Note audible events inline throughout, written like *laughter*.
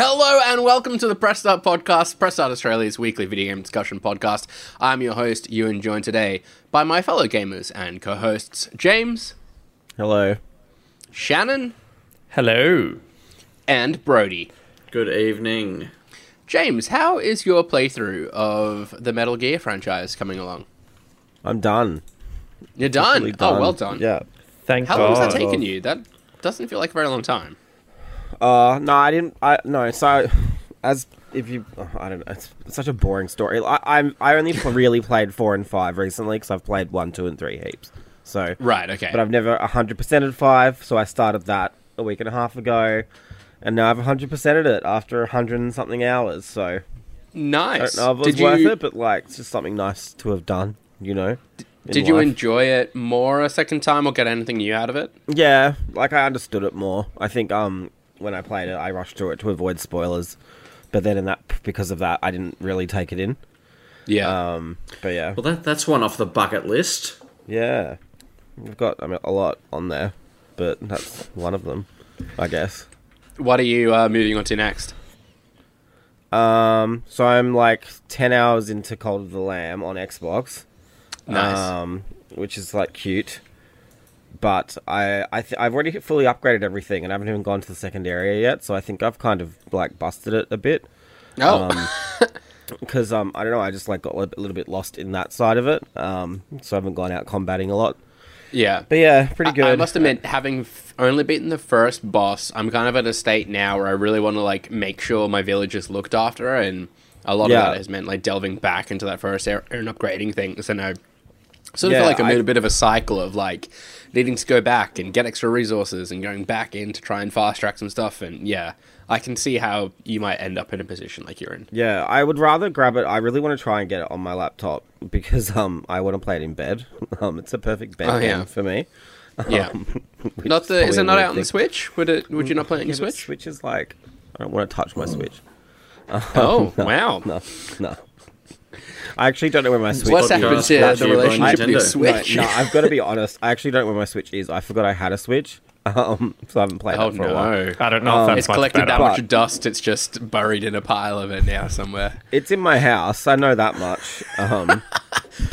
Hello and welcome to the Press Start Podcast, Press Start Australia's weekly video game discussion podcast. I'm your host, Ewan, joined today by my fellow gamers and co-hosts James, Hello. Shannon, Hello. and Brody. Good evening. James, how is your playthrough of the Metal Gear franchise coming along? I'm done. You're done. Really Oh, well done. Yeah. Thank How long has that taken you? That doesn't feel like a very long time. Uh, no, I didn't. I no. So, as if you, oh, I don't know. It's, it's such a boring story. I, I'm I only pl- *laughs* really played four and five recently because I've played one, two, and three heaps. So, Right. Okay. but I've never hundred percented five. So I started that a week and a half ago, and now I've hundred percented it after hundred and something hours. So nice. I don't know if it was worth you it, but like it's just something nice to have done. You know. in did you enjoy it more a second time or get anything new out of it? Yeah, like I understood it more. I think um when I played it, I rushed through it to avoid spoilers, but then in that because of that, I didn't really take it in. Yeah. Um, but yeah, Well, that that's one off the bucket list. yeah, we've got I mean a lot on there, but that's one of them, I guess. what are you uh, moving on to next? Um, so I'm like ten hours into Cult of the Lamb on Xbox. Nice. um, which is like cute. But I, I th- I've already fully upgraded everything, and I haven't even gone to the second area yet. So I think I've kind of like busted it a bit. oh. *laughs* because um, I don't know, I just like got a little bit lost in that side of it. Um, so I haven't gone out combating a lot. yeah. But yeah, pretty good. I must admit, having f- only beaten the first boss, I'm kind of at a state now where I really want to like make sure my village is looked after, and a lot Yeah. of that has meant like delving back into that first area and upgrading things. And I sort of Yeah, feel like I'm I- in a bit of a cycle of like needing to go back and get extra resources and going back in to try and fast track some stuff. And yeah, I can see how you might end up in a position like you're in. yeah, I would rather grab it. I really want to try and get it on my laptop *laughs* because um, I want to play it in bed. *laughs* Um, it's a perfect bed Oh, game for me. *laughs* Yeah, which not the is it not out on the. Switch? Would it? Would you not play it on Yeah, Switch? Switch is like I don't want to touch my Switch. Oh wow! No, no. I actually don't know where my Switch. What's is. happened Just to brought the to you by relationship with your Nintendo. No, Switch? no, I've got to be honest. I actually don't know where my Switch is. I forgot I had a Switch, *laughs* um, so I haven't played Oh it for a while. I don't know Um, if It's that's much collected better. that But- much dust. It's just buried in a pile of it now somewhere. It's in my house. I know that much. Um,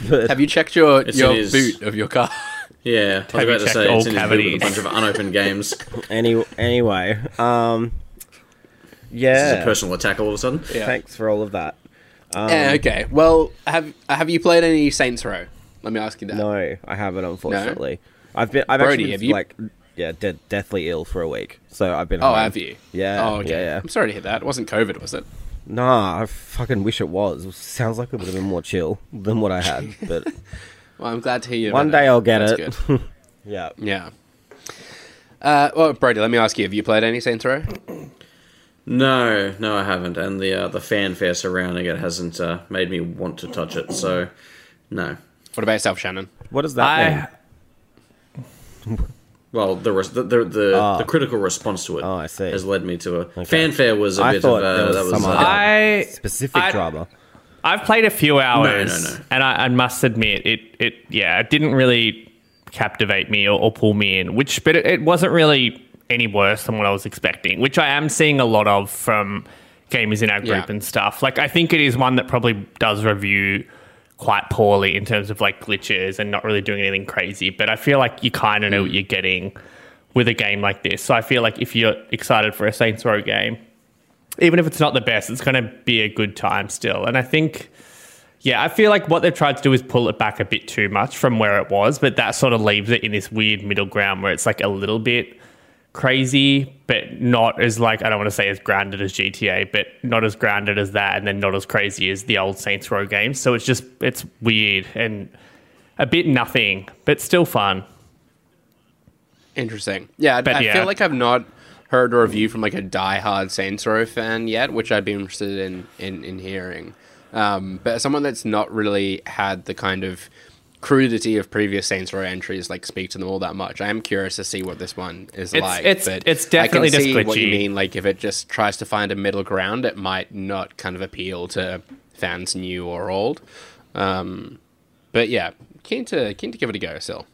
but *laughs* Have you checked your your boot of your car? Yeah, I was Have about to say all it's in his boot with a bunch of unopened games. *laughs* any anyway, um, This is yeah. a personal attack all of a sudden. Yeah. Thanks for all of that. Um, okay. Well, have have you played any Saints Row? Let me ask you that. No, I haven't. Unfortunately, no? I've been. I've Brody, actually been, have you- like yeah, de- deathly ill for a week. So I've been. Oh, home. have you? Yeah. Oh, okay. Yeah. Yeah. I'm sorry to hear that. It wasn't COVID, was it? Nah, I fucking wish it was. Sounds like it would have been more chill than what I had. *laughs* But Well, I'm glad to hear you. one day that. I'll get That's it. Good. *laughs* yeah. Yeah. Uh, well, Brody, let me ask you: Have you played any Saints Row? No, no, I haven't, and the uh, the fanfare surrounding it hasn't uh, made me want to touch it. So, no. What about yourself, Shannon? What does that mean? I *laughs* Well, the res- the the, the, Ah. the critical response to it Oh, I see. has led me to a fanfare was a I bit of a was that was some uh, I Specific I- drama. I've played a few hours, no, no. and I, I must admit it. It yeah, it didn't really captivate me or, or pull me in. Which, but it, it wasn't really any worse than what I was expecting. Which I am seeing a lot of from gamers in our group Yeah. and stuff. Like I think it is one that probably does review quite poorly in terms of like glitches and not really doing anything crazy. But I feel like you kind of know what mm. you're getting with a game like this. So I feel like if you're excited for a Saints Row game, even if it's not the best, it's going to be a good time still. And I think, yeah, I feel like what they've tried to do is pull it back a bit too much from where it was, but that sort of leaves it in this weird middle ground where it's like a little bit crazy, but not as like, I don't want to say as grounded as GTA, but not as grounded as that, and then not as crazy as the old Saints Row games. So it's just, it's weird and a bit nothing, but still fun. Interesting. Yeah, I- But I yeah. feel like I've not heard a review from like a die-hard Saints Row fan yet, which I'd be interested in in, in hearing. Um, but as someone that's not really had the kind of crudity of previous Saints Row entries like speak to them all that much. I am curious to see what this one is It's- like. it's- but it's definitely I can just see what you mean. Like if it just tries to find a middle ground, it might not kind of appeal to fans new or old. Um, but yeah, keen to keen to give it a go still.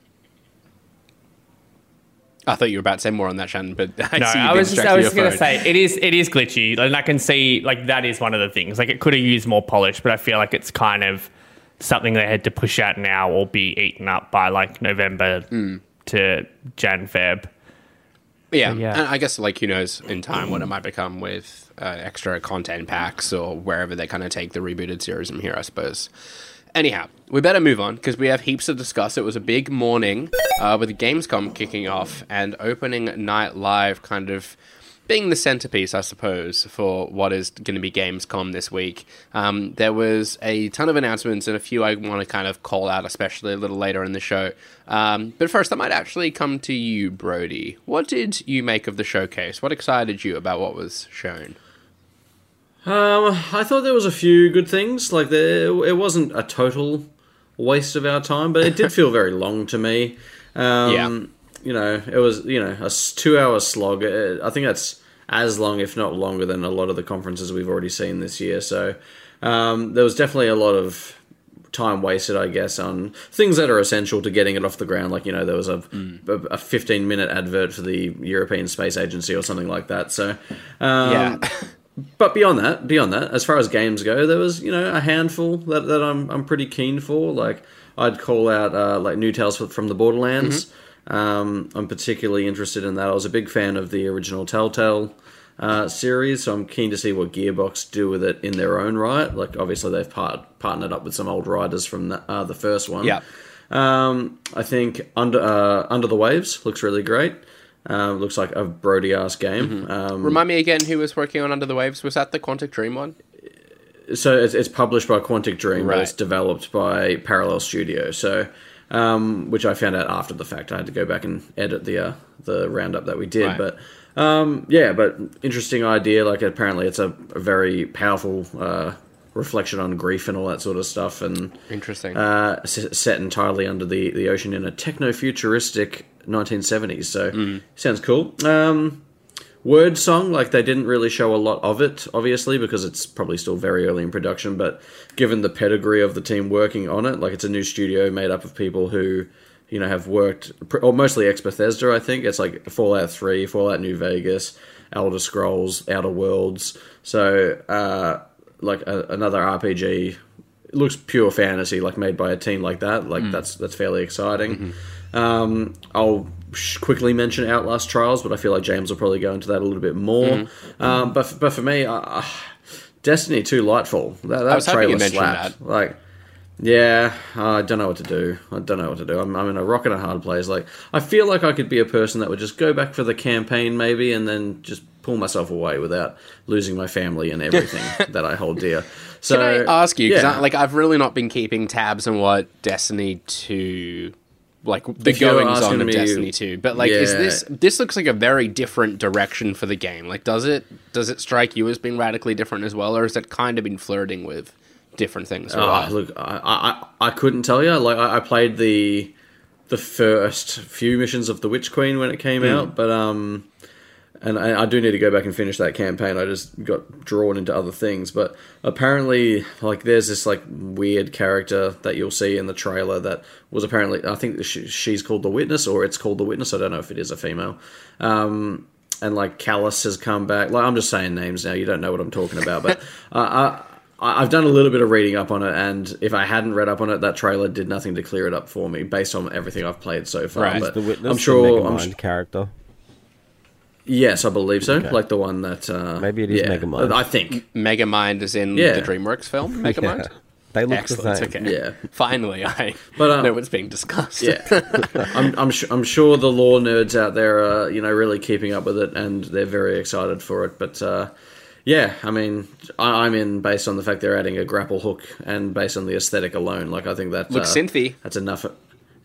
I thought you were about to say more on that, Shannon, but *laughs* I No, I was just, I was gonna say it is it is glitchy, and I can see like that is one of the things. Like it could have used more polish, but I feel like it's kind of something they had to push out now or be eaten up by like November Hmm. to Jan Feb. Yeah, Yeah. and I guess like who knows in time what it might become with uh, extra content packs or wherever they kind of take the rebooted series from here, I suppose. Anyhow, we better move on because we have heaps to discuss. It was a big morning uh, with Gamescom kicking off and opening night live kind of being the centerpiece, I suppose, for what is going to be Gamescom this week. Um, there was a ton of announcements and a few I want to kind of call out, especially a little later in the show. Um, but first, I might actually come to you, Brody. What did you make of the showcase? What excited you about what was shown? Um, I thought there was a few good things. Like there, it wasn't a total waste of our time, but it did *laughs* feel very long to me. Um, Yeah. You know, it was you know a two-hour slog. Uh, I think that's as long, if not longer, than a lot of the conferences we've already seen this year. So um, there was definitely a lot of time wasted, I guess, on things that are essential to getting it off the ground. Like you know, there was a a 15 minute advert for the European Space Agency or something like that. So um, yeah. *laughs* but beyond that, beyond that, as far as games go, there was you know a handful that, that I'm I'm pretty keen for. Like I'd call out uh, like New Tales from the Borderlands. Um, I'm particularly interested in that. I was a big fan of the original Telltale uh, series, so I'm keen to see what Gearbox do with it in their own right. Like obviously they've part- partnered up with some old writers from the, uh, the first one. yeah. Um, I think under uh, Under the Waves looks really great. Um, looks like a Brody ass game. Um, Remind me again who was working on Under the Waves. Was that the Quantic Dream one? so it's, it's published by Quantic Dream, but it's developed by Parallel Studio. So, um, which I found out after the fact. I had to go back and edit the uh, the roundup that we did. Right. But um, yeah, but interesting idea. Like apparently, it's a, a very powerful uh, reflection on grief and all that sort of stuff, and Interesting. uh, s- set entirely under the, the ocean in a techno futuristic 1970s. So sounds cool. Um, Wyrdsong, like they didn't really show a lot of it, obviously, because it's probably still very early in production. But given the pedigree of the team working on it, like it's a new studio made up of people who. You know, have worked, or mostly ex Bethesda, I think. It's like Fallout 3, Fallout New Vegas, Elder Scrolls, Outer Worlds. So, uh, like a, another RPG it looks pure fantasy, like made by a team like that. Like that's that's fairly exciting. Um, I'll sh- quickly mention Outlast Trials, but I feel like James will probably go into that a little bit more. Um, but f- but for me, uh, Destiny Two Lightfall that, that trailer slapped. that. Like. Yeah, I don't know what to do. I don't know what to do. I'm, I'm in a rock and a hard place. Like, I feel like I could be a person that would just go back for the campaign, maybe, and then just pull myself away without losing my family and everything *laughs* that I hold dear. So, Can I ask you? Because yeah. like I've really not been keeping tabs on what Destiny Two, like the goings on of me- Destiny Two. But like, is this this looks like a very different direction for the game? Like, does it does it strike you as being radically different as well, or has it kind of been flirting with different things? Oh, look, I, I I couldn't tell you. Like I, I played the the first few missions of the Witch Queen when it came out, but um, and I, I do need to go back and finish that campaign. I just got drawn into other things, but apparently, like there's this like weird character that you'll see in the trailer that was apparently I think she, she's called the Witness or it's called the Witness. I don't know if it is a female. Um, and like Calus has come back. Like I'm just saying names now. You don't know what I'm talking about, but *laughs* uh, I. I- I've done a little bit of reading up on it, and if I hadn't read up on it, that trailer did nothing to clear it up for me, based on everything I've played so far. Right. But The witness, I'm sure. the I'm, Megamind character. Yes, I believe so. Like the one that. Uh, Maybe it is yeah, Megamind. I think. Megamind is in Yeah. the DreamWorks film. *laughs* Megamind. They look Excellent. the same. Okay. Yeah. Finally, I But, uh, know what's being discussed. Yeah, *laughs* I'm I'm, su- I'm sure the lore nerds out there are you know really keeping up with it, and they're very excited for it. But uh, yeah, I mean, I, I'm in based on the fact they're adding a grapple hook, and based on the aesthetic alone. Like I think that Looks uh, synthy. That's enough.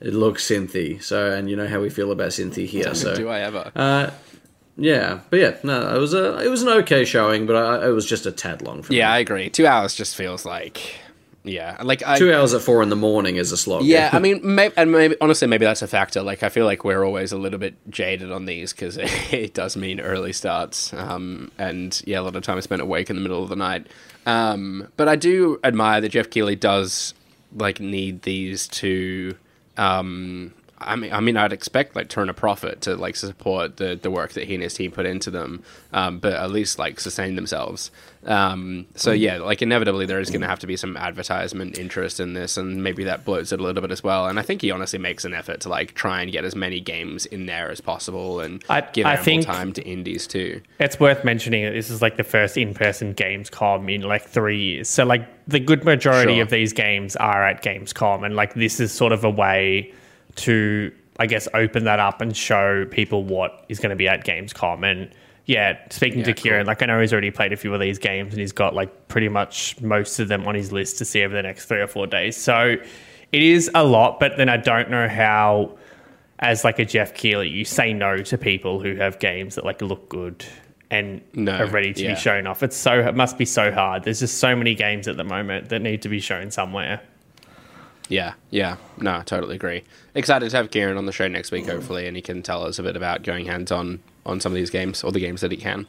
It looks synthy. So, and you know how we feel about synthy here. So, Do I ever? uh, yeah, but yeah, no, it was a it was an okay showing, but I, it was just a tad long for me. yeah, me. I agree. Two hours just feels like. Yeah, like I, Two hours at four in the morning is a slog. Yeah, I mean, maybe, and maybe honestly, maybe that's a factor. Like, I feel like we're always a little bit jaded on these because *laughs* it, does mean early starts, um, and yeah, a lot of time is spent awake in the middle of the night. Um, but I do admire that Geoff Keighley does like need these to um, I mean, I mean, I'd expect like turn a profit to like support the, the work that he and his team put into them, um, but at least like sustain themselves. Um, so yeah, like inevitably there is going to have to be some advertisement interest in this, and maybe that bloats it a little bit as well. And I think he honestly makes an effort to like try and get as many games in there as possible, and I- give I think- time to indies too. It's worth mentioning that this is like the first in-person Gamescom in like three years. So like the good majority Sure. of these games are at Gamescom, and like this is sort of a way to, I guess, open that up and show people what is going to be at Gamescom. And yeah, speaking to Kieran, cool. like I know he's already played a few of these games, and he's got like pretty much most of them on his list to see over the next three or four days. So it is a lot, but then I don't know how as like a Geoff Keighley, you say no to people who have games that like look good and No, are ready to yeah. be shown off. It's so it must be so hard. There's just so many games at the moment that need to be shown somewhere. Yeah, yeah, no, I totally agree. Excited to have Kieran on the show next week, hopefully, and he can tell us a bit about going hands on on some of these games or the games that he can.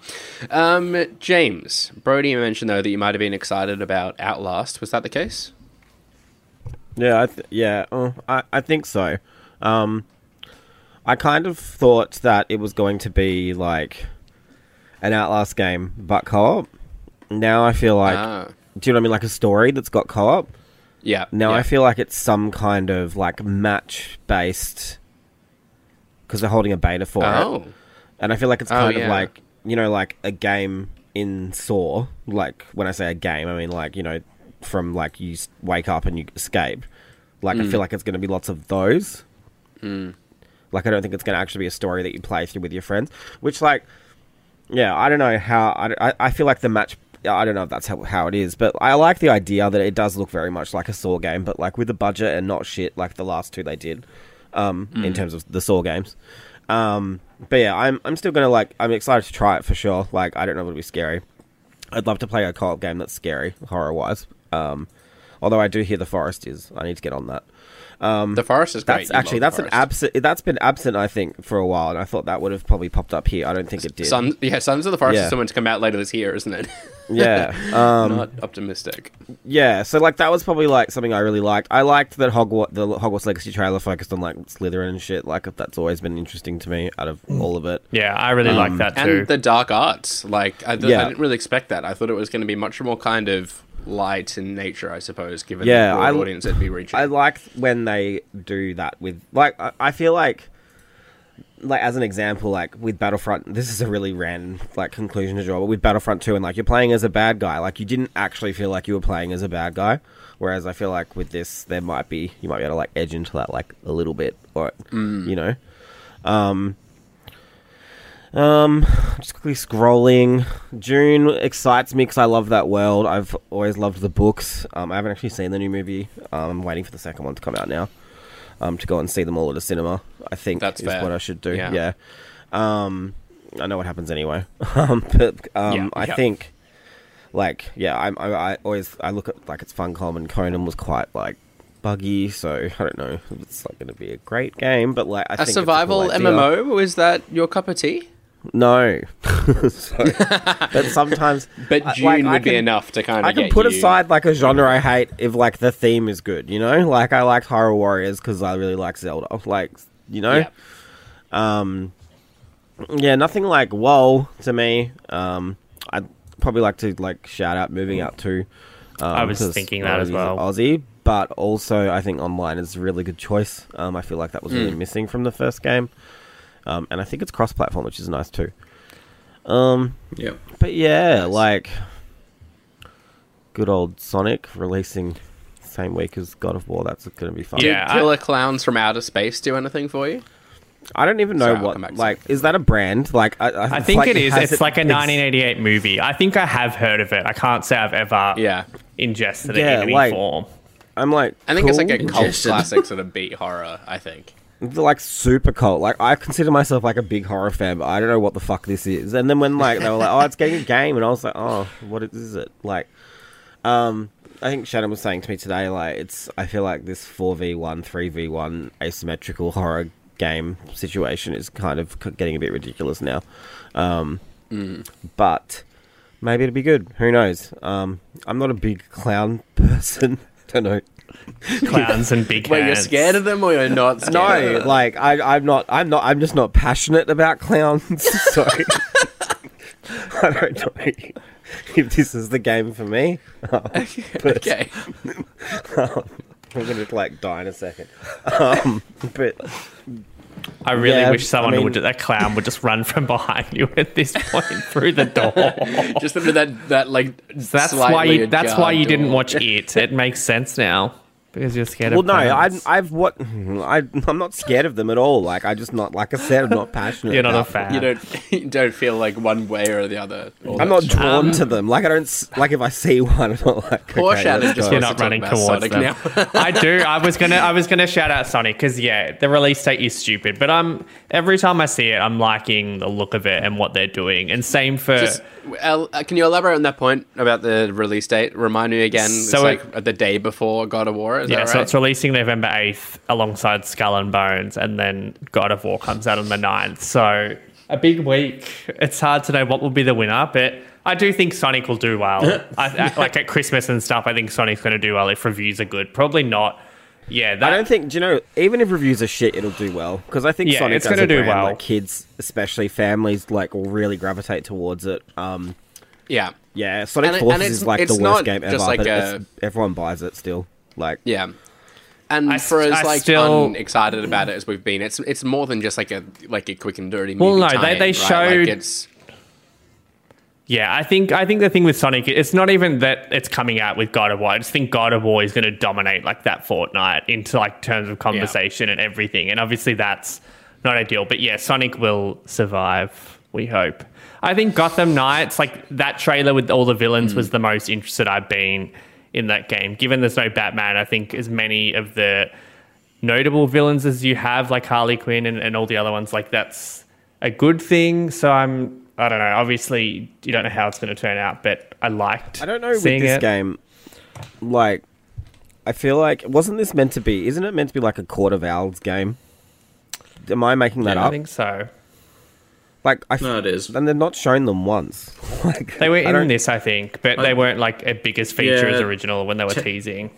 Um, James Brody you mentioned though that you might have been excited about Outlast. Was that the case? Yeah, I th- yeah, uh, I I think so. Um, I kind of thought that it was going to be like an Outlast game, but co-op. Now I feel like, ah, do you know what I mean? Like a story that's got co-op. Yeah. Now yeah. I feel like it's some kind of like match based because they're holding a beta for it, Oh, and I feel like it's Oh, kind of like you know like a game in Saw. Like when I say a game, I mean like you know from like you wake up and you escape. Like Mm. I feel like it's going to be lots of those. Like I don't think it's going to actually be a story that you play through with your friends. Which like, yeah, I don't know how. I, I, I feel like the match. I don't know if that's how, how it is, but I like the idea that it does look very much like a Saw game, but like with a budget and not shit like the last two they did, um, in terms of the Saw games. Um, but yeah, I'm I'm still gonna like I'm excited to try it for sure. Like I don't know if it'll be scary. I'd love to play a co-op game that's scary horror wise. Um, although I do hear the forest is. I need to get on that. The forest is great. That's You actually that's an Forest. absent. That's been absent, I think, for a while, and I thought that would have probably popped up here. I don't think it did. Sons, yeah, Sons of the Forest Yeah. is someone to come out later this year, isn't it? yeah, *laughs* um, Not optimistic. yeah. So like that was probably like something I really liked. I liked that Hogwarts, the Hogwarts Legacy trailer focused on like Slytherin and shit. Like that's always been interesting to me out of all of it. Yeah, I really like that too. Um, And the dark arts, like I, th- Yeah. I didn't really expect that. I thought it was going to be much more kind of light in nature, I suppose, given Yeah, the I- audience it'd be reaching. I like when they do that with like I, I feel like like as an example like with Battlefront this is a really random like conclusion to draw but with Battlefront 2 and like you're playing as a bad guy like you didn't actually feel like you were playing as a bad guy whereas I feel like with this there might be you might be able to like edge into that like a little bit or you know um um, just quickly scrolling. Dune excites me because I love that world. I've always loved the books. Um, I haven't actually seen the new movie. Um, I'm waiting for the second one to come out now. Um, to go and see them all at a cinema. I think That's is fair. what I should do. Yeah. Yeah. Um, I know what happens anyway. *laughs* um, but um, Yeah, I yeah. think, like, yeah, I'm, I, I always I look at like it's Funcom and Conan was quite like buggy, so I don't know. It's like going to be a great game, but like I a survival. MMO is that your cup of tea? No, So- *laughs* but sometimes, But I- Dune like, I would be can- enough to kind of. I can put aside like a genre I hate if like the theme is good. You know, like I liked Hyrule Warriors because I really like Zelda. Like you know, Yeah. um, yeah, nothing like whoa to me. Um, I'd probably like to like shout out Moving Out 2. Um, I was 'cause thinking that as of well. Aussie, but also I think online is a really good choice. Um, I feel like that was really missing from the first game. Um, and I think it's cross-platform, which is nice too. Um, Yeah. but yeah, Nice. like good old Sonic releasing same week as God of War. That's going to be fun. Did Yeah, I- Killer Clowns from Outer Space do anything for you? I don't even know Sorry, what come back to like is that a brand? Like I, I, I think like, it is. has It's like a it's- 1988 movie. I think I have heard of it. I can't say I've ever Yeah. ingested Yeah, it in any like- form. I'm like, I think it's like a cult classic sort of beat horror, I think. Like super cult. Like I consider myself like a big horror fan, but I don't know what the fuck this is. And then when like they were like, "Oh, it's getting a game," and I was like, "Oh, what is it?" Like, um, I think Shannon was saying to me today, like, it's. I feel like this four v one, three v one asymmetrical horror game situation is kind of getting a bit ridiculous now. Um, but maybe it'll be good. Who knows? Um, I'm not a big clown *laughs* person. don't know. *laughs* clowns and big Wait, you're scared of them or you're not *laughs* scared of No, them? like I, I'm not. I'm not. I'm just not passionate about clowns. *laughs* So I don't know if this is the game for me. But okay. I'm gonna like die in a second. Um, but I really Yeah, wish someone I mean- would, a clown would just run from behind you at this point through the door. Just under that, that like. That's why you. That's why ajar you didn't watch it. It makes sense now because you're scared well, of. no, I, clowns. I've what *laughs* I, I'm not scared of them at all. Like I just not like I said, I'm not passionate. You're not a about them. fan. You don't, *laughs* you don't feel like one way or the other. all I'm that not time. drawn Um, to them. Like I don't s- like if I see *laughs* one, I'm not like Poor okay, Shannon let's just go. You're wants not to talk running about towards Sonic them. now. I do. I was gonna. I was gonna shout out Sonic because yeah, the release date is stupid. But I'm every time I see it, I'm liking the look of it and what they're doing. And same for Just, el- uh, can you elaborate on that point about the release date? Remind me again. So it's it- like the day before God of War. Is yeah. that So it's releasing November eighth alongside Skull and Bones, and then God of War comes out on the 9th. So a big week. It's hard to know what will be the winner, but. I do think Sonic will do well. *laughs* I, I, like at Christmas and stuff, I think Sonic's going to do well if reviews are good. Probably not. Yeah, that, I don't think. Do you know? Even if reviews are shit, it'll do well because I think Yeah, Sonic it's gonna do brand, well. Like kids, especially families, like will really gravitate towards it. Um, yeah. yeah, Sonic And it- Forces and it's- is like the it's worst not game ever, just like but a- everyone buys it still. Like, Yeah. And I for as I like still- unexcited about it as we've been, it's it's more than just like a like a quick and dirty. Well, no, they- tie-in, they right? showed- Like it's Yeah, I think I think the thing with Sonic, it's not even that it's coming out with God of War. I just think God of War is going to dominate like that fortnight into like terms of conversation and everything. And obviously that's not ideal. But yeah, Sonic will survive. We hope. I think Gotham Knights, like that trailer with all the villains, hmm. was the most interested I've been in that game. Given there's no Batman, I think as many of the notable villains as you have, like Harley Quinn and, and all the other ones, like that's a good thing. So I'm, I don't know. Obviously, you don't know how it's going to turn out, but I liked. I don't know with this it. game. Like, I feel like wasn't this meant to be? Isn't it meant to be like a Court of Owls game? Am I making that I up? think so. Like, I f- No, it is. and they've not shown them once. *laughs* like, They were I in don't- this, I think, but they weren't like a biggest feature as original when they were Te- teasing.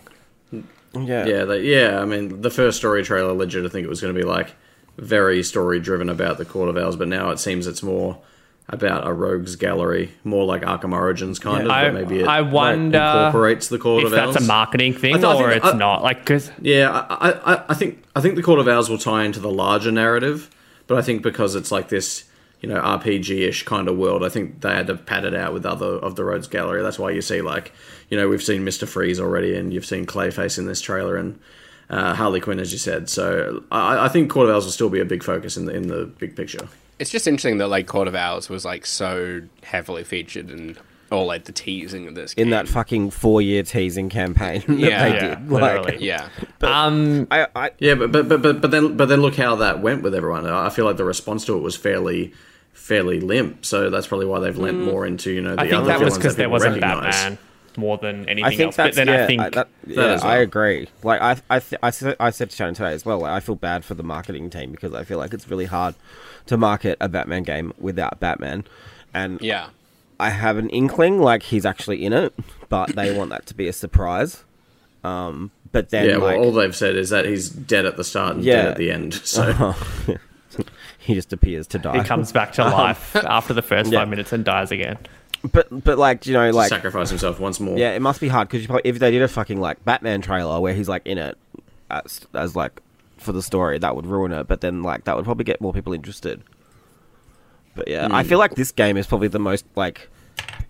Yeah, Yeah, they, yeah. I mean, the first story trailer legit, I think it was going to be like very story driven about the Court of Owls, but now it seems it's more about a rogues gallery, more like Arkham Origins kind of. I- but maybe it I like, wonder incorporates the Court If of that's Owls. a marketing thing I th- I or think- it's I- not, like because Yeah, I, I, I- I think I think the Court of Owls will tie into the larger narrative, but I think because it's like this, you know, RPG-ish kind of world, I think they had to pad it out with other of the Rogues Gallery. That's why you see like, you know, we've seen Mister Freeze already, and you've seen Clayface in this trailer, and uh, Harley Quinn, as you said. So I, I think Court of Owls will still be a big focus in the in the big picture. it's just interesting that like Court of Owls was like so heavily featured in all like the teasing of this game. in that fucking four-year teasing campaign *laughs* that Yeah, they yeah, did. Like, literally. yeah. um, I, I, Yeah, but but but but, but then but then look how that went with everyone. I feel like the response to it was fairly fairly limp. So that's probably why they've lent more into you know the I think other that was villains because there wasn't recognize. Batman more than anything I think else. But then yeah, I think I, that, yeah, as I agree. Like I, I, th- I, said, I said to Shannon today as well. Like, I feel bad for the marketing team because I feel like it's really hard to market a Batman game without Batman, and Yeah. I have an inkling like he's actually in it, but they *coughs* want that to be a surprise. Um, but then Yeah, well, all they've said is that he's dead at the start and Yeah. dead at the end. *laughs* So *laughs* *laughs* he just appears to die. he comes back to *laughs* um, life after the first yeah. five minutes and dies again. but but like you know like sacrifice himself once more. Yeah, it must be hard because if they did a fucking like Batman trailer where he's like in it as, as like for the story, that would ruin it. But then like that would probably get more people interested. But yeah, I hmm. feel like this game is probably the most like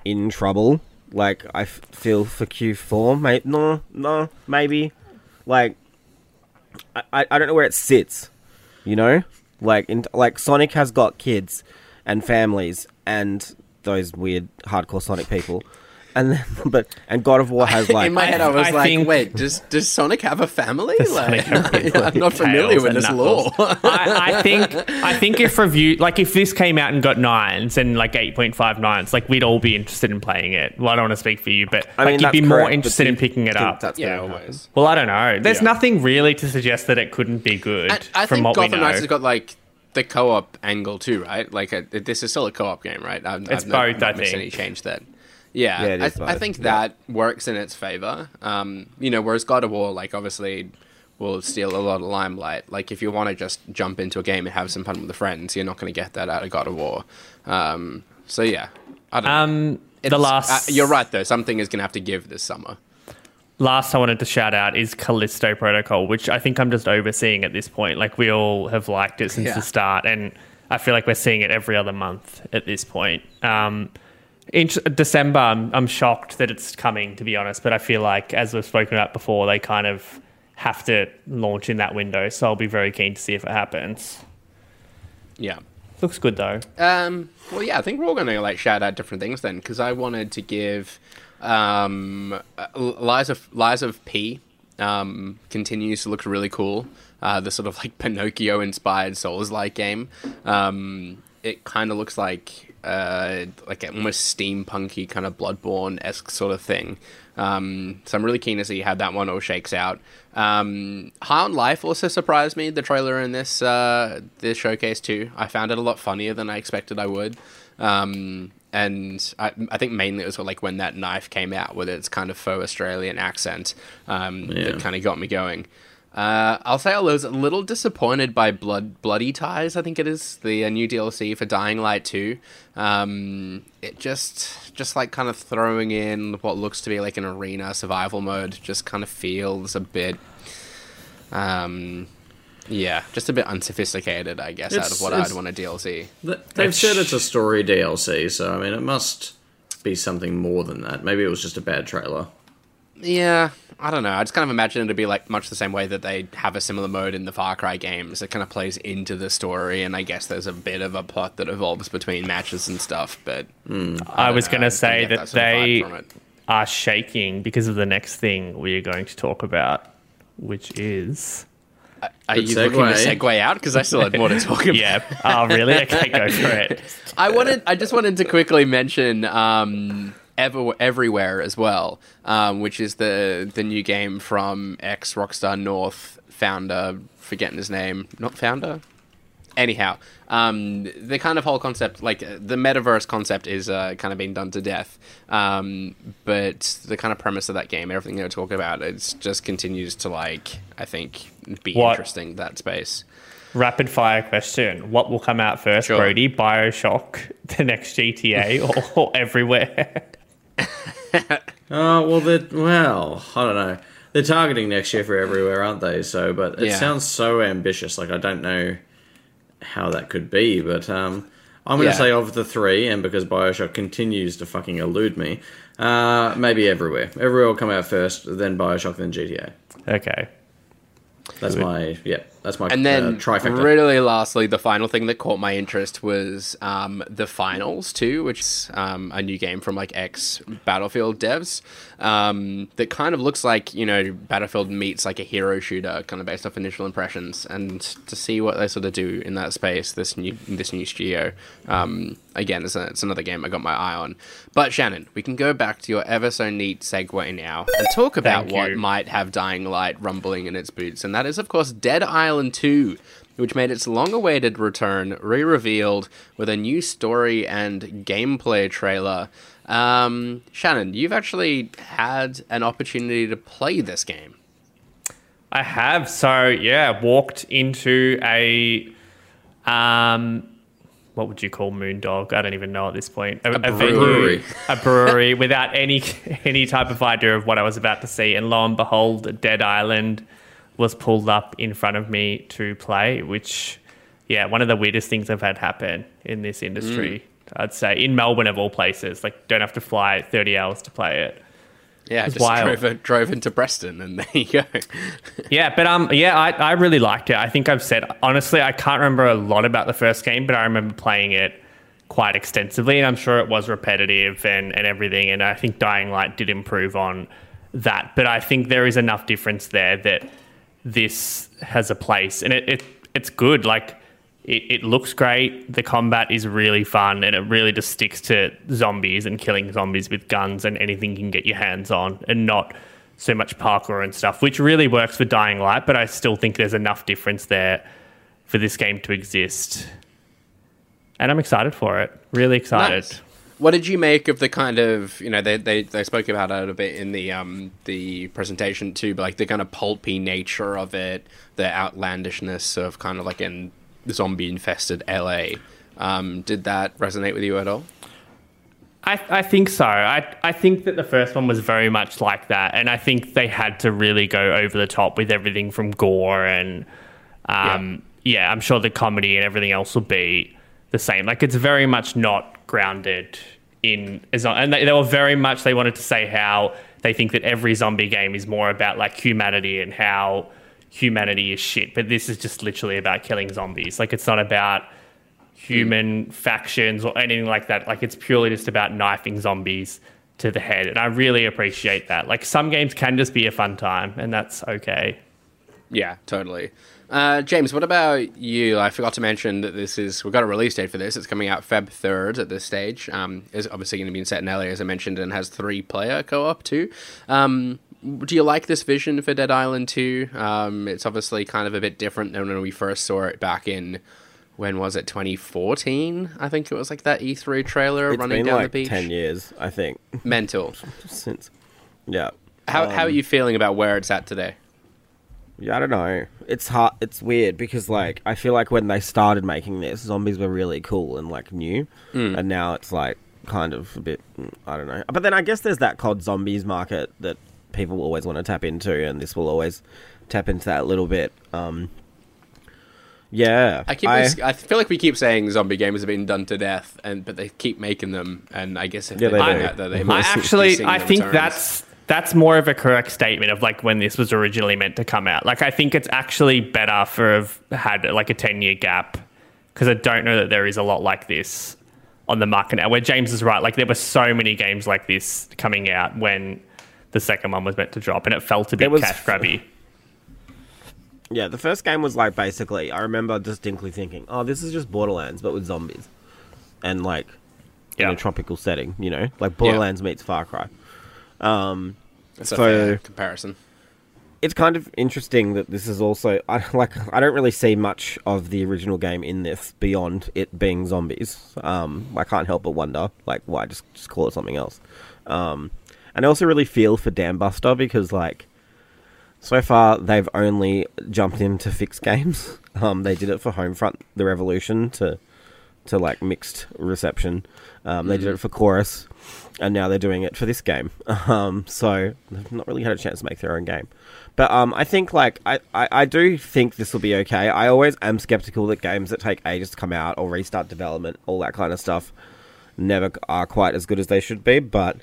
in trouble. Like I f- feel for Q4, mate. No, no, maybe. Like I, I I don't know where it sits. You know, like in like Sonic has got kids and families and those weird hardcore Sonic people, and then, *laughs* but and God of War has like *laughs* in my head, I was I like, think- "Wait, does does Sonic have a family? Sonic have people *laughs* I'm not familiar with this lore." I, I think I think if review like if this came out and got nines and like eight point five nines, like we'd all be interested in playing it. Well, I don't want to speak for you, but I like mean, you'd be that's more interested in picking it up. That's yeah, gonna happen? always. Well, I don't know. There's Yeah. nothing really to suggest that it couldn't be good. And I from think what we Gotham know. Knights has got like the co-op angle too, right? Like uh this is still a co-op game, right? I've, It's I've not- both, not I missed think. any change that. Yeah, Yeah, it I, is I both. think Yeah. that works in its favor. Um, you know, whereas God of War, like, obviously will steal a lot of limelight. Like, if you want to just jump into a game and have some fun with the friends, you're not going to get that out of God of War. Um, so yeah, I don't know. Um, the last uh, you're right though. Something is going to have to give this summer. last I wanted to shout out is Callisto Protocol, which I think I'm just overseeing at this point. Like we all have liked it since Yeah. the start, and I feel like we're seeing it every other month at this point. Um, in December, I'm, I'm shocked that it's coming, to be honest. But I feel like, as we've spoken about before, they kind of have to launch in that window. So I'll be very keen to see if it happens. Yeah. Looks good though. Um, well, yeah, I think we're all going to like shout out different things then, because I wanted to give um, Lies of Lies of P um, continues to look really cool. Uh, the sort of like Pinocchio inspired Souls like game. Um, it kind of looks like uh, like almost steampunky kind of Bloodborne esque sort of thing. Um, so I'm really keen to see how that one all shakes out. Um, High on Life also surprised me. The trailer in this uh, this showcase too. I found it a lot funnier than I expected I would. Um, and I, I think mainly it was like when that knife came out with its kind of faux Australian accent um, Yeah. that kind of got me going. Uh, I'll say I was a little disappointed by Blood Bloody Ties. I think it is the uh, new DLC for Dying Light 2. Um, it just just like kind of throwing in what looks to be like an arena survival mode just kind of feels a bit um yeah, just a bit unsophisticated, I guess, out of what I'd want a DLC. Th- They've said it's a story DLC, so I mean, it must be something more than that. Maybe it was just a bad trailer. Yeah, I don't know. I just kind of imagine it to be like much the same way that they have a similar mode in the Far Cry games. It kind of plays into the story, and I guess there's a bit of a plot that evolves between matches and stuff. But I, don't was going to say didn't that, sort of vibe they are shaking because of the next thing we are going to talk about, which is. Are Good you looking to segue. segue out? Because I still had more to *laughs* talk about. Yeah. Oh, really? Okay, go for it. *laughs* I wanted. I just wanted to quickly mention um, Ever, Everywhere as well, um, which is the the new game from ex Rockstar North founder. Forgetting his name, not founder. Anyhow, um, the kind of whole concept, like uh, the metaverse concept, is uh, kind of being done to death. Um, but the kind of premise of that game, everything they're talking about, it just continues to like, I think, be What? interesting. That space. Rapid fire question. What will come out first, Sure. Brody? Bioshock, *laughs* the next GTA, or, or everywhere? *laughs* Oh *laughs* well, they're well, I don't know. They're targeting next year for everywhere, aren't they? So, but it Yeah. sounds so ambitious. Like I don't know how that could be, but um, I'm going to Yeah. say of the three, and because Bioshock continues to fucking elude me, uh, maybe everywhere. Everywhere will come out first, then Bioshock, then GTA. Okay. That's my yeah. That's my And then, uh, trifecta. really lastly, the final thing that caught my interest was um, the Finals too, which is um, a new game from like ex Battlefield devs um, that kind of looks like you know Battlefield meets like a hero shooter, kind of based off initial impressions, and to see what they sort of do in that space, this new this new studio. Um, again, it's, a, it's another game I got my eye on. But Shannon, we can go back to your ever so neat segue now and talk about Thank what you. might have Dying Light rumbling in its boots, and that is, of course, Dead Island 2, which made its long awaited return re revealed with a new story and gameplay trailer. Um, Shannon, you've actually had an opportunity to play this game. I have. So yeah, walked into a um what would you call Moondog? I don't even know at this point. A, venue- brewery. *laughs* a brewery without any *laughs* any type of idea of what I was about to see, and lo and behold, Dead Island was pulled up in front of me to play. Which, yeah, one of the weirdest things I've had happen in this industry. I'd say in Melbourne of all places, like don't have to fly thirty hours to play it. Yeah, just wild. drove, drove into Preston, and *laughs* there you go. Yeah, but um, yeah, I, I really liked it. I think I've said honestly, I can't remember a lot about the first game, but I remember playing it quite extensively, and I'm sure it was repetitive and and everything. And I think Dying Light did improve on that, but I think there is enough difference there that this has a place, and it, it it's good. Like it, it looks great. The combat is really fun, and it really just sticks to zombies and killing zombies with guns and anything you can get your hands on, and not so much parkour and stuff, which really works for Dying Light. But I still think there's enough difference there for this game to exist, and I'm excited for it. Really excited. Nice. What did you make of the kind of you know they, they, they spoke about it a bit in the um the presentation too, but like the kind of pulpy nature of it, the outlandishness of kind of like in zombie infested LA. Um, did that resonate with you at all? I, I think so. I, I think that the first one was very much like that, and I think they had to really go over the top with everything from gore and, um, yeah. yeah, I'm sure the comedy and everything else will be the same. Like it's very much not grounded in, and they, they were very much they wanted to say how they think that every zombie game is more about like humanity and how humanity is shit, but this is just literally about killing zombies. Like it's not about human mm. factions or anything like that. Like it's purely just about knifing zombies to the head. And I really appreciate that. Like some games can just be a fun time and that's okay. Yeah, totally. Uh, James, what about you? I forgot to mention that this is we've got a release date for this. It's coming out Feb third at this stage. Um, is obviously going to be set in LA as I mentioned, and has three player co op too. Um, do you like this vision for Dead Island two? Um, it's obviously kind of a bit different than when we first saw it back in when was it 2014 i think it was like that e3 trailer it's running down like the beach 10 years i think mental *laughs* since yeah how, um, how are you feeling about where it's at today yeah i don't know it's hard it's weird because like i feel like when they started making this zombies were really cool and like new mm. and now it's like kind of a bit i don't know but then i guess there's that cod zombies market that people always want to tap into and this will always tap into that a little bit um yeah, I keep. I, I, feel like we keep saying zombie games have been done to death, and but they keep making them. And I guess if yeah, they, they do that, though, they *laughs* I actually, I think returns. that's that's more of a correct statement of like when this was originally meant to come out. Like I think it's actually better for have had like a ten year gap because I don't know that there is a lot like this on the market now. Where James is right, like there were so many games like this coming out when the second one was meant to drop, and it felt a bit was, cash grabby. *sighs* Yeah, the first game was like basically. I remember distinctly thinking, "Oh, this is just Borderlands, but with zombies, and like in a tropical setting." You know, like Borderlands yeah. meets Far Cry. Um, That's so comparison. It's kind of interesting that this is also I like. I don't really see much of the original game in this beyond it being zombies. Um, I can't help but wonder, like, why just just call it something else. Um, and I also really feel for Dambuster because like so far, they've only jumped in to fix games. *laughs* Um, they did it for Homefront: The Revolution to to like mixed reception. Um, they mm. did it for Chorus, and now they're doing it for this game. *laughs* Um, so they've not really had a chance to make their own game. But um, I think like I, I, I do think this will be okay. I always am skeptical that games that take ages to come out or restart development, all that kind of stuff, never are quite as good as they should be. But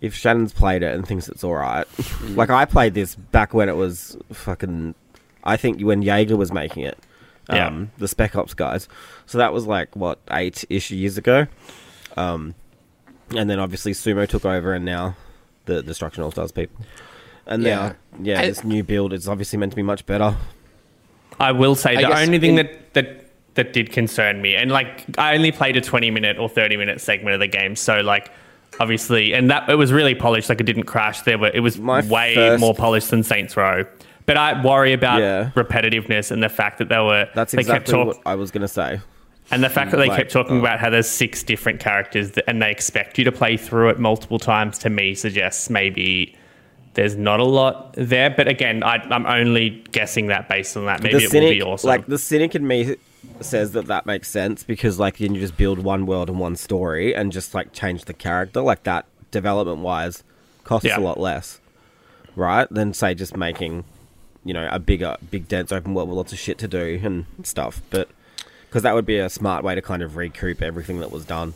if Shannon's played it and thinks it's all right, *laughs* like I played this back when it was fucking. I think when Yager was making it, um, yeah. the Spec Ops guys. So that was like what eight ish years ago, um, and then obviously Sumo took over, and now the Destruction All Stars people, and yeah. now yeah, I, this new build is obviously meant to be much better. I will say I the only thing in, that that that did concern me, and like I only played a twenty minute or thirty minute segment of the game, so like obviously, and that it was really polished. Like it didn't crash. There were it was My way first... more polished than Saints Row. But I worry about yeah. repetitiveness and the fact that they were. That's exactly talk- what I was going to say. And the fact that they like, kept talking uh, about how there's six different characters that, and they expect you to play through it multiple times to me suggests maybe there's not a lot there. But again, I, am only guessing that based on that. Maybe it cynic, will be awesome. Like the cynic in me says that that makes sense because like then you just build one world and one story and just like change the character like that development wise costs yeah. a lot less right than say just making you know a bigger big dense open world with lots of shit to do and stuff but because that would be a smart way to kind of recoup everything that was done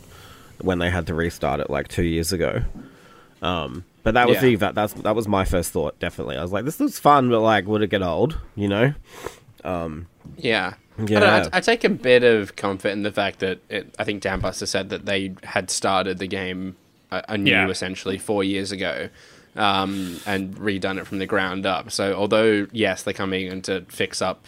when they had to restart it like two years ago um but that was yeah. the that that's that was my first thought definitely i was like this looks fun but like would it get old you know um yeah yeah. I, I, take a bit of comfort in the fact that it, I think Dambuster said that they had started the game anew yeah. essentially four years ago um, and redone it from the ground up. So, although, yes, they're coming in to fix up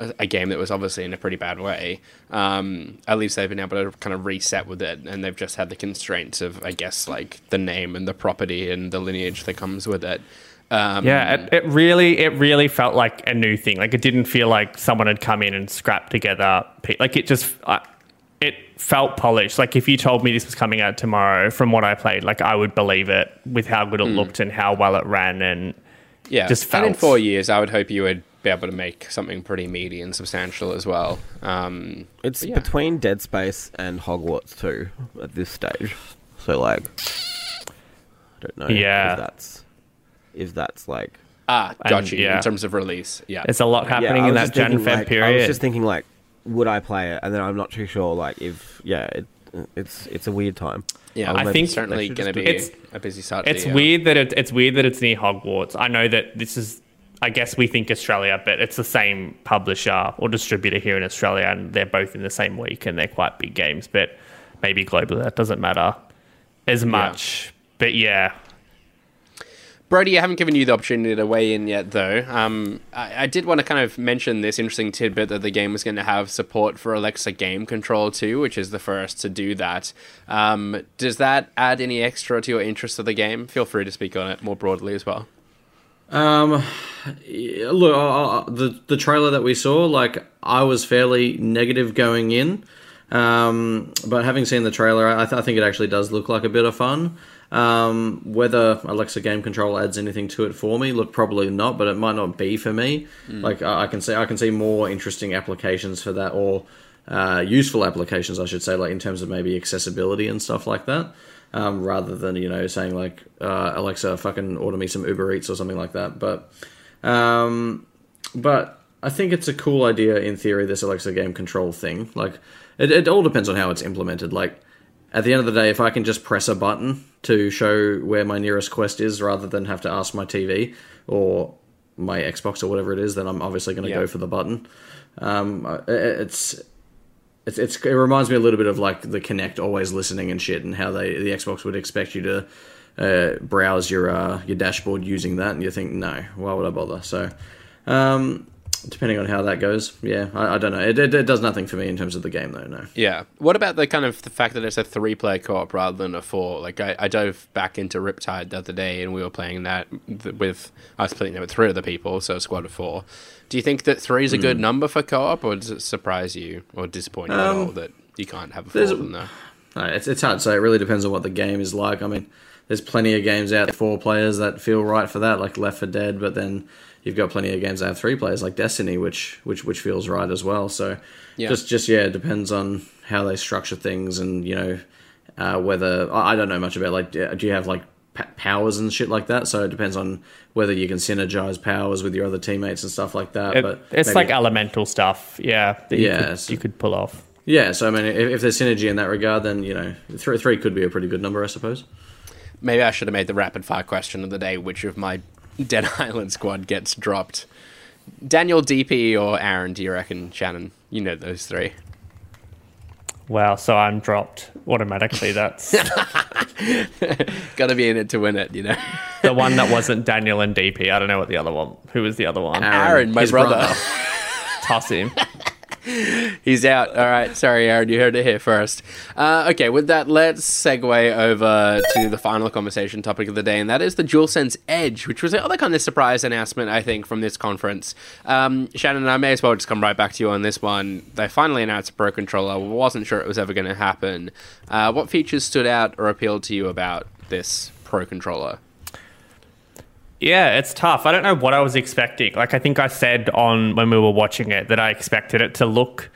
a, a game that was obviously in a pretty bad way, um, at least they've been able to kind of reset with it and they've just had the constraints of, I guess, like the name and the property and the lineage that comes with it. Um, yeah, it, it, really, it really felt like a new thing. Like it didn't feel like someone had come in and scrapped together. Like it just, I, it felt polished. Like if you told me this was coming out tomorrow, from what I played, like I would believe it with how good it looked and how well it ran. And Yeah, just and in four years, I would hope you would be able to make something pretty meaty and substantial as well. Um, It's yeah. between Dead Space and Hogwarts too at this stage. So like, I don't know. Yeah. if that's if that's like ah, And, got you. yeah. In terms of release, yeah, there's a lot happening I in that just Jan Feb like, period. I was just thinking like, would I play it? And then I'm not too sure. Like if yeah, it, it's it's a weird time. yeah. I'll I think certainly going to be It's- a busy start. it's the year. weird that it, it's weird that it's near Hogwarts. I know that this is. I guess we think Australia, but it's the same publisher or distributor here in Australia, and they're both in the same week, and they're quite big games. But maybe globally that doesn't matter as much. But yeah, Brody, I haven't given you the opportunity to weigh in yet, though. Um, I, I did want to kind of mention this interesting tidbit that the game was going to have support for Alexa Game Control too, which is the first to do that. Um, does that add any extra to your interest of the game? Feel free to speak on it more broadly as well. Um, look, uh, the the trailer that we saw, like I was fairly negative going in, um, but having seen the trailer, I, th- I think it actually does look like a bit of fun. Um, whether Alexa Game Control adds anything to it for me, look, probably not, but it might not be for me. Like I, I can see, I can see more interesting applications for that, or uh, useful applications, I should say, like in terms of maybe accessibility and stuff like that um, rather than you know saying like uh, Alexa, fucking order me some Uber Eats or something like that. But um, but I think it's a cool idea in theory. This Alexa game control thing, like it, it all depends on how it's implemented. Like at the end of the day, if I can just press a button to show where my nearest quest is, rather than have to ask my TV or my Xbox or whatever it is, then I'm obviously going to Yeah. go for the button. Um, it- it's it's, it's it reminds me a little bit of like the Kinect always listening and shit, and how they the Xbox would expect you to uh, browse your uh, your dashboard using that, and you think, no, why would I bother? So, um, depending on how that goes, yeah, I, I don't know. It, it, it does nothing for me in terms of the game, though. No. Yeah. What about the kind of the fact that it's a three player co op rather than a four? Like I, I dove back into Riptide the other day and we were playing that with I was playing it with three other people, so a squad of four. Do you think that three is a good Hmm. number for co op, or does it surprise you or disappoint you at all that you can't have a four Um, of them though? No, it's, it's hard to say. It really depends on what the game is like. I mean, there's plenty of games out there for players that feel right for that, like Left 4 Dead. But then you've got plenty of games that have three players, like Destiny, which which which feels right as well. So Yeah. just just yeah, it depends on how they structure things and you know uh, whether I I don't know much about like do you have like p- powers and shit like that. So it depends on whether you can synergize powers with your other teammates and stuff like that. It- but it's maybe- like elemental stuff, yeah. That you, Yeah, could, so- you could pull off. yeah. So I mean, if, if there's synergy in that regard, then you know three three could be a pretty good number, I suppose. Maybe I should have made the rapid fire question of the day: which of my Dead *laughs* Island squad gets dropped? Daniel, DP, or Aaron? Do you reckon, Shannon? You know those three. Wow, so I'm dropped automatically. That's *laughs* Got to be in it to win it, you know. *laughs* the one that wasn't Daniel and DP. I don't know what the other one. Who was the other one? Aaron, my his brother. Toss him. *laughs* He's out. All right. Sorry, Aaron. You heard it here first. Uh, okay, with that, let's segue over to the final conversation topic of the day, and that is the DualSense Edge, which was the other kind of surprise announcement, I think, from this conference. Um, Shannon, I may as well just come right back to you on this one. They finally announced a Pro Controller. wasn't sure it was ever going to happen. Uh, what features stood out or appealed to you about this Pro Controller? Yeah, it's tough. I don't know what I was expecting. Like I think I said on when we were watching it that I expected it to look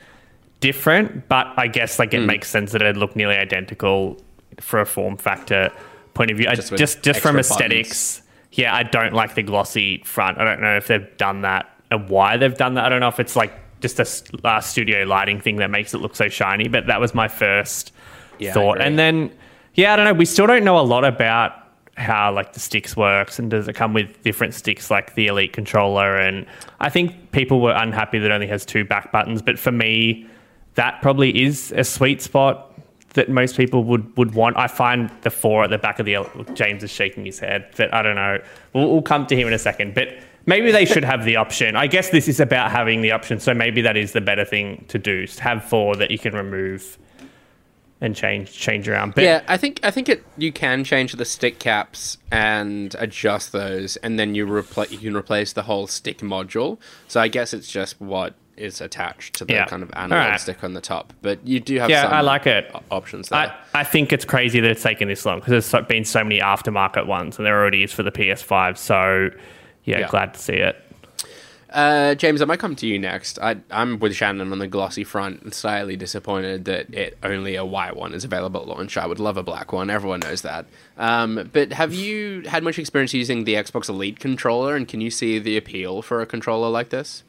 different, but I guess like it Hmm. makes sense that it'd look nearly identical for a form factor point of view. Just with just just from aesthetics. Yeah, I don't like the glossy front. I don't know if they've done that and why they've done that. I don't know if it's like just a uh, studio lighting thing that makes it look so shiny, but that was my first Yeah, thought. And then yeah, I don't know. We still don't know a lot about how like the sticks works and does it come with different sticks like the elite controller and I think people were unhappy that it only has two back buttons but for me that probably is a sweet spot that most people would, would want. I find the four at the back of the James is shaking his head, but I don't know. We'll, we'll come to him in a second. But maybe they should have the option. I guess this is about having the option, so maybe that is the better thing to do. have four that you can remove and change change around. But yeah, I think I think it you can change the stick caps and adjust those, and then you replace you can replace the whole stick module. So I guess it's just what is attached to the Yeah. kind of analog Alright. stick on the top. But you do have Yeah, some I like it. options there. I, I think it's crazy that it's taken this long because there's so, been so many aftermarket ones, and there already is for the PS5. So, yeah, Yeah. glad to see it. Uh, James, I might come to you next. I, I'm with Shannon on the glossy front and slightly disappointed that it only a white one is available at launch. I would love a black one. Everyone knows that. Um, but have you had much experience using the Xbox Elite controller, and can you see the appeal for a controller like this?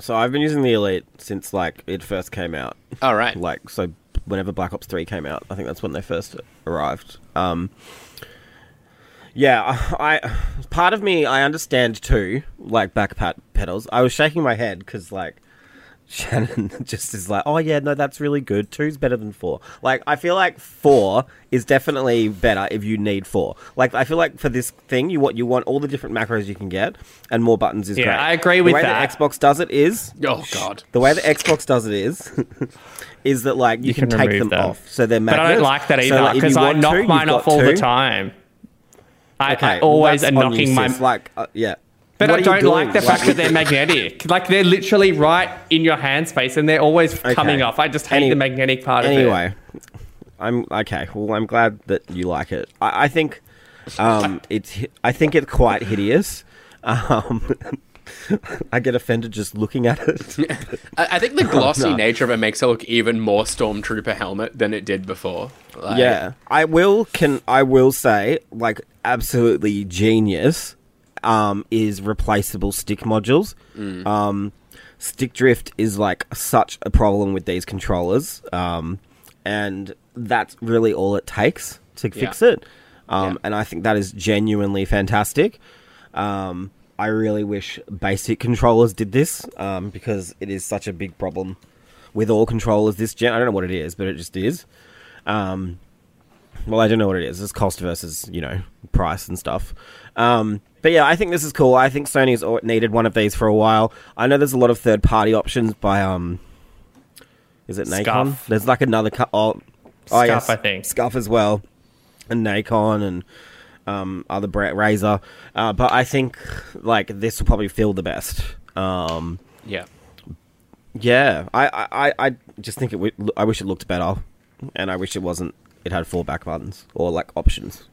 So I've been using the Elite since like it first came out. All right. *laughs* Like so, whenever Black Ops Three came out, I think that's when they first arrived. Um, yeah, I, I part of me I understand too, like back pedals. I was shaking my head because like *laughs* Shannon just is like, oh yeah, no, that's really good. Two's better than four. Like I feel like four is definitely better if you need four. Like I feel like for this thing, you want you want all the different macros you can get, and more buttons is Yeah, great. I agree with that. the way that. Xbox does it is Oh God. the way the Xbox does it is, *laughs* is that like you, You can, can take them them. off, so they're But magnets. I don't like that either like, if because I knock mine off all the time. I, Okay, I always that's am knocking my. sis. like uh, yeah. But What I don't like the fact that they're magnetic. *laughs* Like they're literally right in your hand space, and they're always coming off. I just hate Any- the magnetic part of it. Anyway, I'm okay. Well, I'm glad that you like it. I, I think um, it's. I think it's quite hideous. Um, *laughs* I get offended just looking at it. *laughs* I, I think the glossy no. nature of it makes it look even more Stormtrooper helmet than it did before. Like, yeah, I will. Can I will say like absolutely genius um, is replaceable stick modules. Um, stick drift is like such a problem with these controllers, um, and that's really all it takes to fix it. Um, Yeah. And I think that is genuinely fantastic. Um, I really wish basic controllers did this um, because it is such a big problem with all controllers this gen. I don't know what it is, but it just is. Um, well, I don't know what it is. It's cost versus you know price and stuff. Um, but yeah, I think this is cool. I think Sony's needed one of these for a while. I know there's a lot of third party options by um, is it Nacon? Scuff. There's like another co- oh, oh Scuff, yes, I think. Scuff as well, and Nacon and um, other brand Razer. Uh, but I think like this will probably feel the best. Um, yeah. yeah, I, I, I- I just think it. W- I wish it looked better, and I wish it wasn't. It had four back buttons or like options.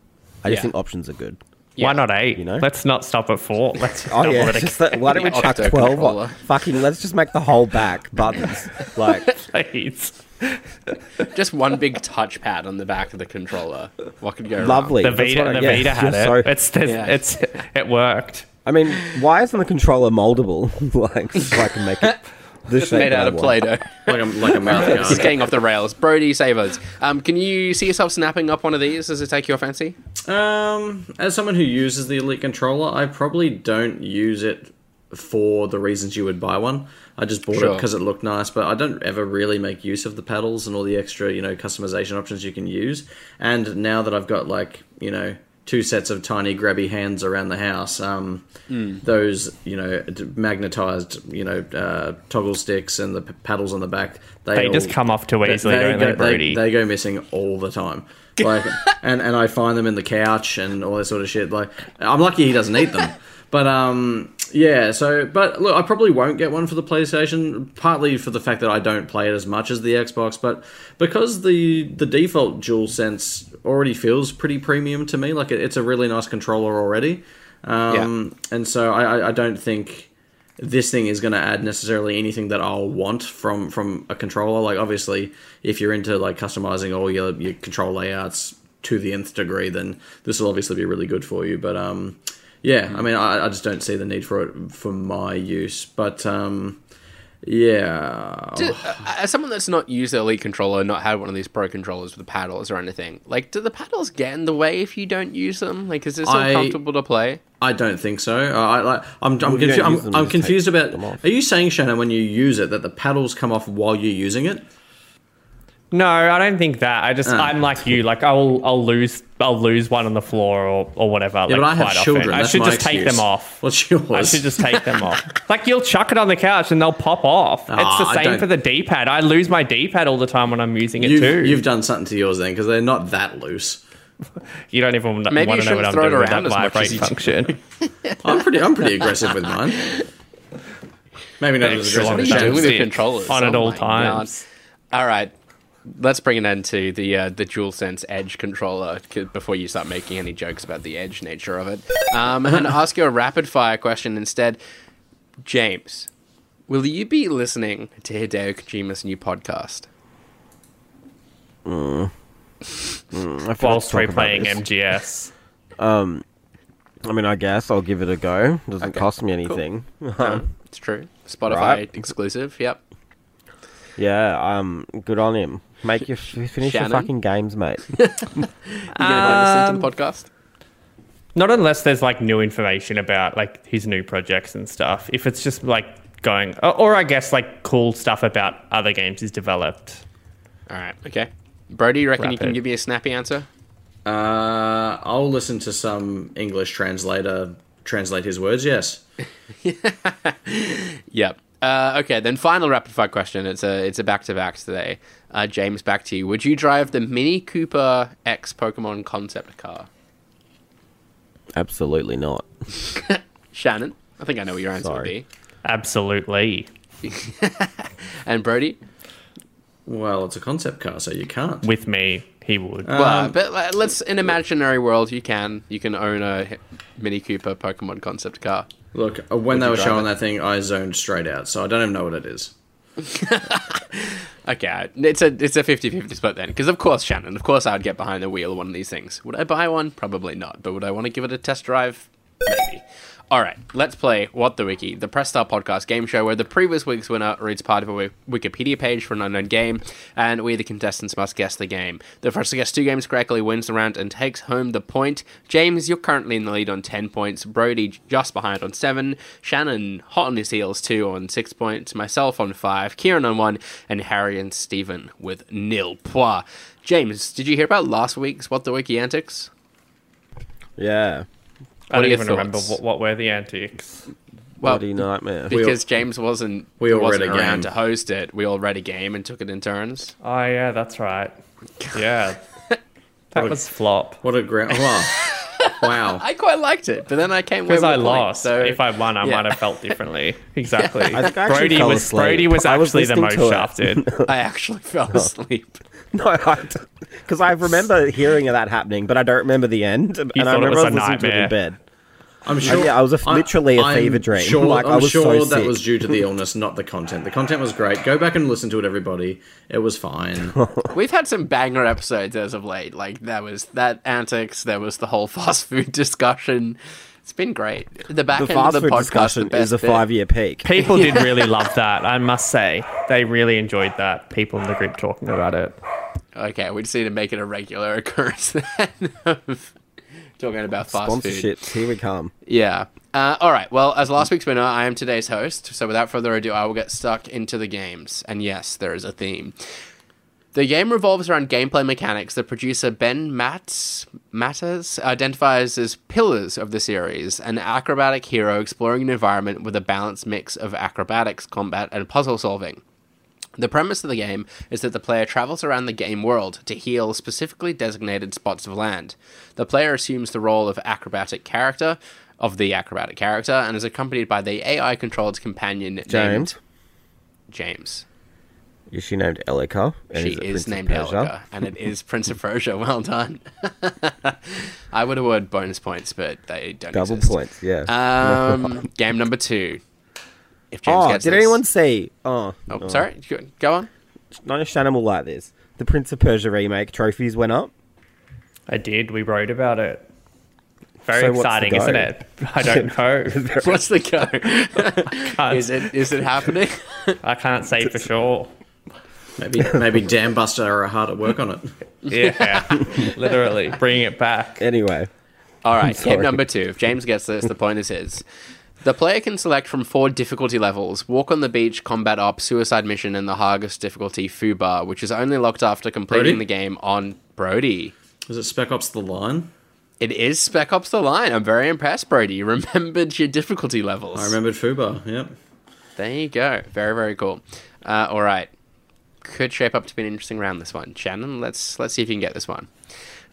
I just Yeah. think options are good. Yeah. Why not eight? You know? Let's not stop at four. *laughs* Let's Oh double yeah, it just that- why don't we The chuck octo twelve? controller. on- Fucking, let's just make the whole back *laughs* buttons. Like, please. *laughs* Just one big touchpad on the back of the controller. What could go wrong? lovely. The That's Vita, what I- the yeah, Vita had you're it. so- it's, it's, Yeah. it's it worked. I mean, why isn't the controller moldable? like, so I can make it the Just shape made out of want. Play-Doh. like a like a *laughs* mouth It's guard. getting off the rails. Brody, save us. Um, can you see yourself snapping up one of these? Does it take your fancy? Um, as someone who uses the Elite controller, I probably don't use it for the reasons you would buy one. I just bought it because it looked nice, but I don't ever really make use of the pedals and all the extra, you know, customization options you can use. And now that I've got like, you know, two sets of tiny grabby hands around the house, um, those, you know, magnetized, you know, uh, toggle sticks and the p- paddles on the back, they, They all- just come off too easily, don't go, they, Brody? They, go missing all the time. Like, *laughs* and and I find them in the couch and all that sort of shit. Like, I'm lucky he doesn't eat them. But um, yeah. So, but look, I probably won't get one for the PlayStation. Partly for the fact that I don't play it as much as the Xbox, but because the the default DualSense already feels pretty premium to me. Like, it, it's a really nice controller already. Um, and so I, I- I don't think this thing is going to add necessarily anything that I'll want from from a controller. Like obviously, if you're into like customizing all your your control layouts to the nth degree, then this will obviously be really good for you. But um, yeah, I mean, I, I just don't see the need for it for my use. But um, yeah, Do- uh, as someone that's not used the Elite controller, not had one of these Pro controllers with the paddles or anything, like, do the paddles get in the way if you don't use them? Like, is this I- uncomfortable to play? I don't think so. Uh, I like. I'm. I'm, you confu- I'm, I'm confused about. Are you saying, Shannon, when you use it, that the paddles come off while you're using it? No, I don't think that. I just Ah. I'm like you. Like I'll I'll lose I'll lose one on the floor or, or whatever. Yeah, like, but I have quite often. children. I That's should my just take excuse. them off. What's yours? I should just take them *laughs* off. Like you'll chuck it on the couch and they'll pop off. Ah, it's I the same don't- for the D-pad. I lose my D-pad all the time when I'm using it You've, too. you've done something to yours then, because they're not that loose. *laughs* you don't even Maybe want you to know what shouldn't I'm throw it doing with around that as much vibrate you do. function. *laughs* I'm pretty. I'm pretty aggressive with mine. Maybe not as Extra aggressive long What are as you thumbstick doing with your stick controllers? on at Oh all my times. God. All right. Let's bring an end to the uh, the DualSense Edge controller c- before you start making any jokes about the edge nature of it. Um, and *laughs* ask you a rapid fire question instead. James, will you be listening to Hideo Kojima's new podcast? I feel like Whilst to talk about replaying this. MGS. *laughs* I mean, I guess I'll give it a go. It Doesn't Okay, cost me cool. anything. No, *laughs* it's true. Spotify Right. exclusive. Yep. yeah, um, good on him. Make your finish your fucking games, mate. *laughs* You gonna go listen to the podcast? Not unless there's like new information about like his new projects and stuff. If it's just like going, or, or I guess like cool stuff about other games he's developed. All right. Okay. Brody, you reckon you can give me a snappy answer? Uh, I'll listen to some English translator translate his words. Yes. *laughs* Yep. Uh, okay, then final rapid fire question. It's a it's a back to back today. Uh, James, back to you. Would you drive the Mini Cooper X Pokemon concept car? Absolutely not. *laughs* Shannon, I think I know what your answer Sorry. Would be. Absolutely. *laughs* and Brody, Well, it's a concept car, so you can't. With me, he would. well, but let's in imaginary world you can you can own a Mini Cooper Pokemon concept car. Look, uh, when Would they were showing it? that thing, I zoned straight out, so I don't even know what it is. *laughs* Okay, it's a it's a 50-50 split then, because of course Shannon, of course I would get behind the wheel of one of these things. Would I buy one? Probably not. But would I want to give it a test drive? Maybe. All right, let's play What the Wiki, the Press Start podcast game show where the previous week's winner reads part of a Wikipedia page for an unknown game, and we, the contestants, must guess the game. The first to guess two games correctly wins the round and takes home the point. James, you're currently in the lead on 10 points. Brody just behind on 7. Shannon hot on his heels, 2 on 6 points. Myself on 5. Kieran on 1. And Harry and Stephen with nil points. James, did you hear about last week's What the Wiki antics? Yeah. I what are don't your even remember what, what were the antics. Well, Bloody nightmare. because James wasn't we all wasn't read a around game. to host it. We all read a game and took it in turns. Oh yeah, that's right. *laughs* Yeah, *laughs* that was flop. What a ground! Wow, wow. *laughs* I quite liked it, but then I came Because I I a point, lost. So if I won, I yeah. might have felt differently. *laughs* Exactly. I think I Brody fell was asleep. Brody was I was actually the most to shafted. *laughs* I actually fell oh. asleep. No, I because I remember hearing of that happening, but I don't remember the end. and I thought it remember was I a was listening to it in bed. I'm sure. yeah, I was a- literally a I'm fever dream. Sure, Like, I I'm was so sure that sick. was due to the illness, not the content. The content was great. Go back and listen to it, everybody. It was fine. *laughs* We've had some banger episodes as of late. Like that was that antics. There was the whole *laughs* fast food discussion. It's been great. The back The end fast of the food podcast discussion the is a five-year peak. People did *laughs* really love that. I must say, they really enjoyed that. People in the group talking about it. Okay, we just need to make it a regular occurrence then of talking about fast food. Sponsorships, here we come. Yeah. Uh, all right. Well, as last week's winner, I am today's host. So without further ado, I will get stuck into the games. And yes, there is a theme. The game revolves around gameplay mechanics that producer Ben Matz, Matters identifies as pillars of the series, an acrobatic hero exploring an environment with a balanced mix of acrobatics, combat, and puzzle solving. The premise of the game is that the player travels around the game world to heal specifically designated spots of land. The player assumes the role of acrobatic character, of the acrobatic character, and is accompanied by the AI controlled companion James, named James. is she named Elika? And She is, of named? Elga, and it is Prince of Persia. Well done. *laughs* I would have word bonus points, but they don't Double exist. points, yeah. Um, *laughs* game number two. If James oh, gets did this- anyone see? Oh, Oh, no. sorry. Go- Go on. Not Shannon will like this. The Prince of Persia remake trophies went up. I did. We wrote about it. Very So exciting, isn't it? I don't *laughs* know. *laughs* What's the go? Is it is it happening? *laughs* I can't say for sure. maybe, maybe Dan Buster are hard at work on it. Yeah, literally bringing it back. Anyway, All right, Tip number two. If James gets this, the point is his. The player can select from four difficulty levels: Walk on the Beach, Combat Op, Suicide Mission, and the hardest difficulty Fubar, which is only locked after completing Brody? the game on Brody. Is it Spec Ops: The Line? It is Spec Ops: The Line. I'm very impressed, Brody. You *laughs* remembered your difficulty levels. I remembered Fubar. Yep. There you go. Very very cool. Uh, all right, could shape up to be an interesting round. This one, Shannon. Let's let's see if you can get this one.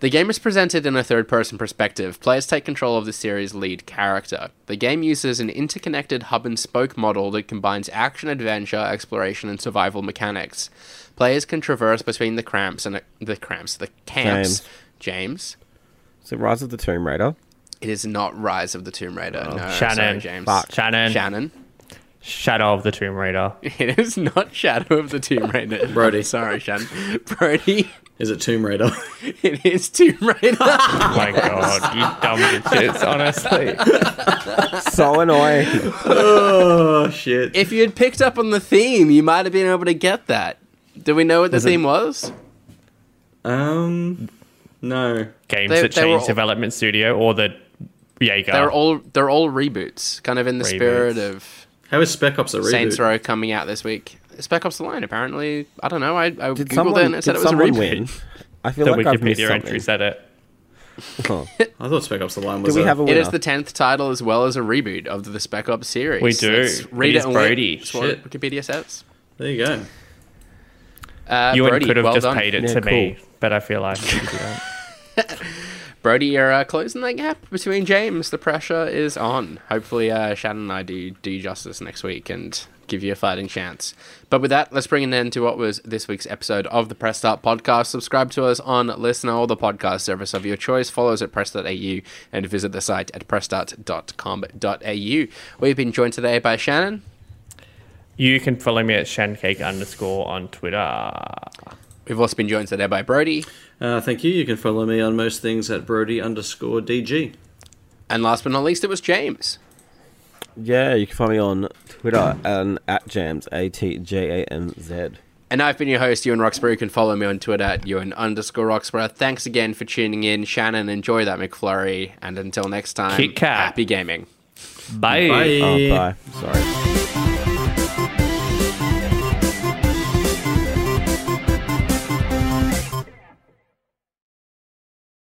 The game is presented in a third person perspective. Players take control of the series' lead character. The game uses an interconnected hub and spoke model that combines action, adventure, exploration, and survival mechanics. Players can traverse between the cramps and the cramps, the camps. James. So Rise of the Tomb Raider. It is not Rise of the Tomb Raider. Oh. No, Shannon. sorry, James. Fuck. Shannon. Shannon. Shadow of the Tomb Raider. *laughs* It is not Shadow of the Tomb Raider. Brody. *laughs* Sorry, Shannon. Brody. Is it Tomb Raider? *laughs* It is Tomb Raider. *laughs* Oh my god, you dumb bitches, honestly. *laughs* So annoying. oh shit! if you had picked up on the theme, you might have been able to get that. Do we know what the Was it- theme was? Um, no. Games They- that they change all- development studio or the Jaeger. They're all they're all reboots, kind of in the spirit Reboots. of How is Spec Ops a reboot? Saints Row coming out this week. Spec Ops: The Line, apparently. I don't know. I, I Did googled it and it said it was a someone reboot. win? *laughs* I feel the like I've missed Wikipedia something. entry said it. Huh. *laughs* I thought Spec Ops: The Line was. Do we a, have a It winner? is the tenth title as well as a reboot of the Spec Ops series. We do. Let's read It it, is and Brody. wait. That's what Shit. Wikipedia says. There you go. Uh, Ewan Brody, could have well just done. paid it Yeah, to me, but I feel like you didn't. *laughs* Brody, you're uh, closing that gap between James. The pressure is on. Hopefully, uh, Shannon and I do do you justice next week and give you a fighting chance. But with that, let's bring an end to what was this week's episode of the Press Start podcast. Subscribe to us on Listener or the podcast service of your choice. Follow us at press.au and visit the site at pressstart.com.au. We've been joined today by Shannon. You can follow me at shancake underscore on Twitter. We've also been joined today by Brody. Uh, thank you. You can follow me on most things at Brody underscore DG. And last but not least, it was James. Yeah, you can find me on Twitter and at Jams A T J A M Z. And I've been your host, Ewan Roxburgh. You can follow me on Twitter at Ewan underscore Roxburgh. Thanks again for tuning in. Shannon, enjoy that McFlurry. And until next time, Kit Kat. happy gaming. Bye. Bye. Oh, bye. Sorry.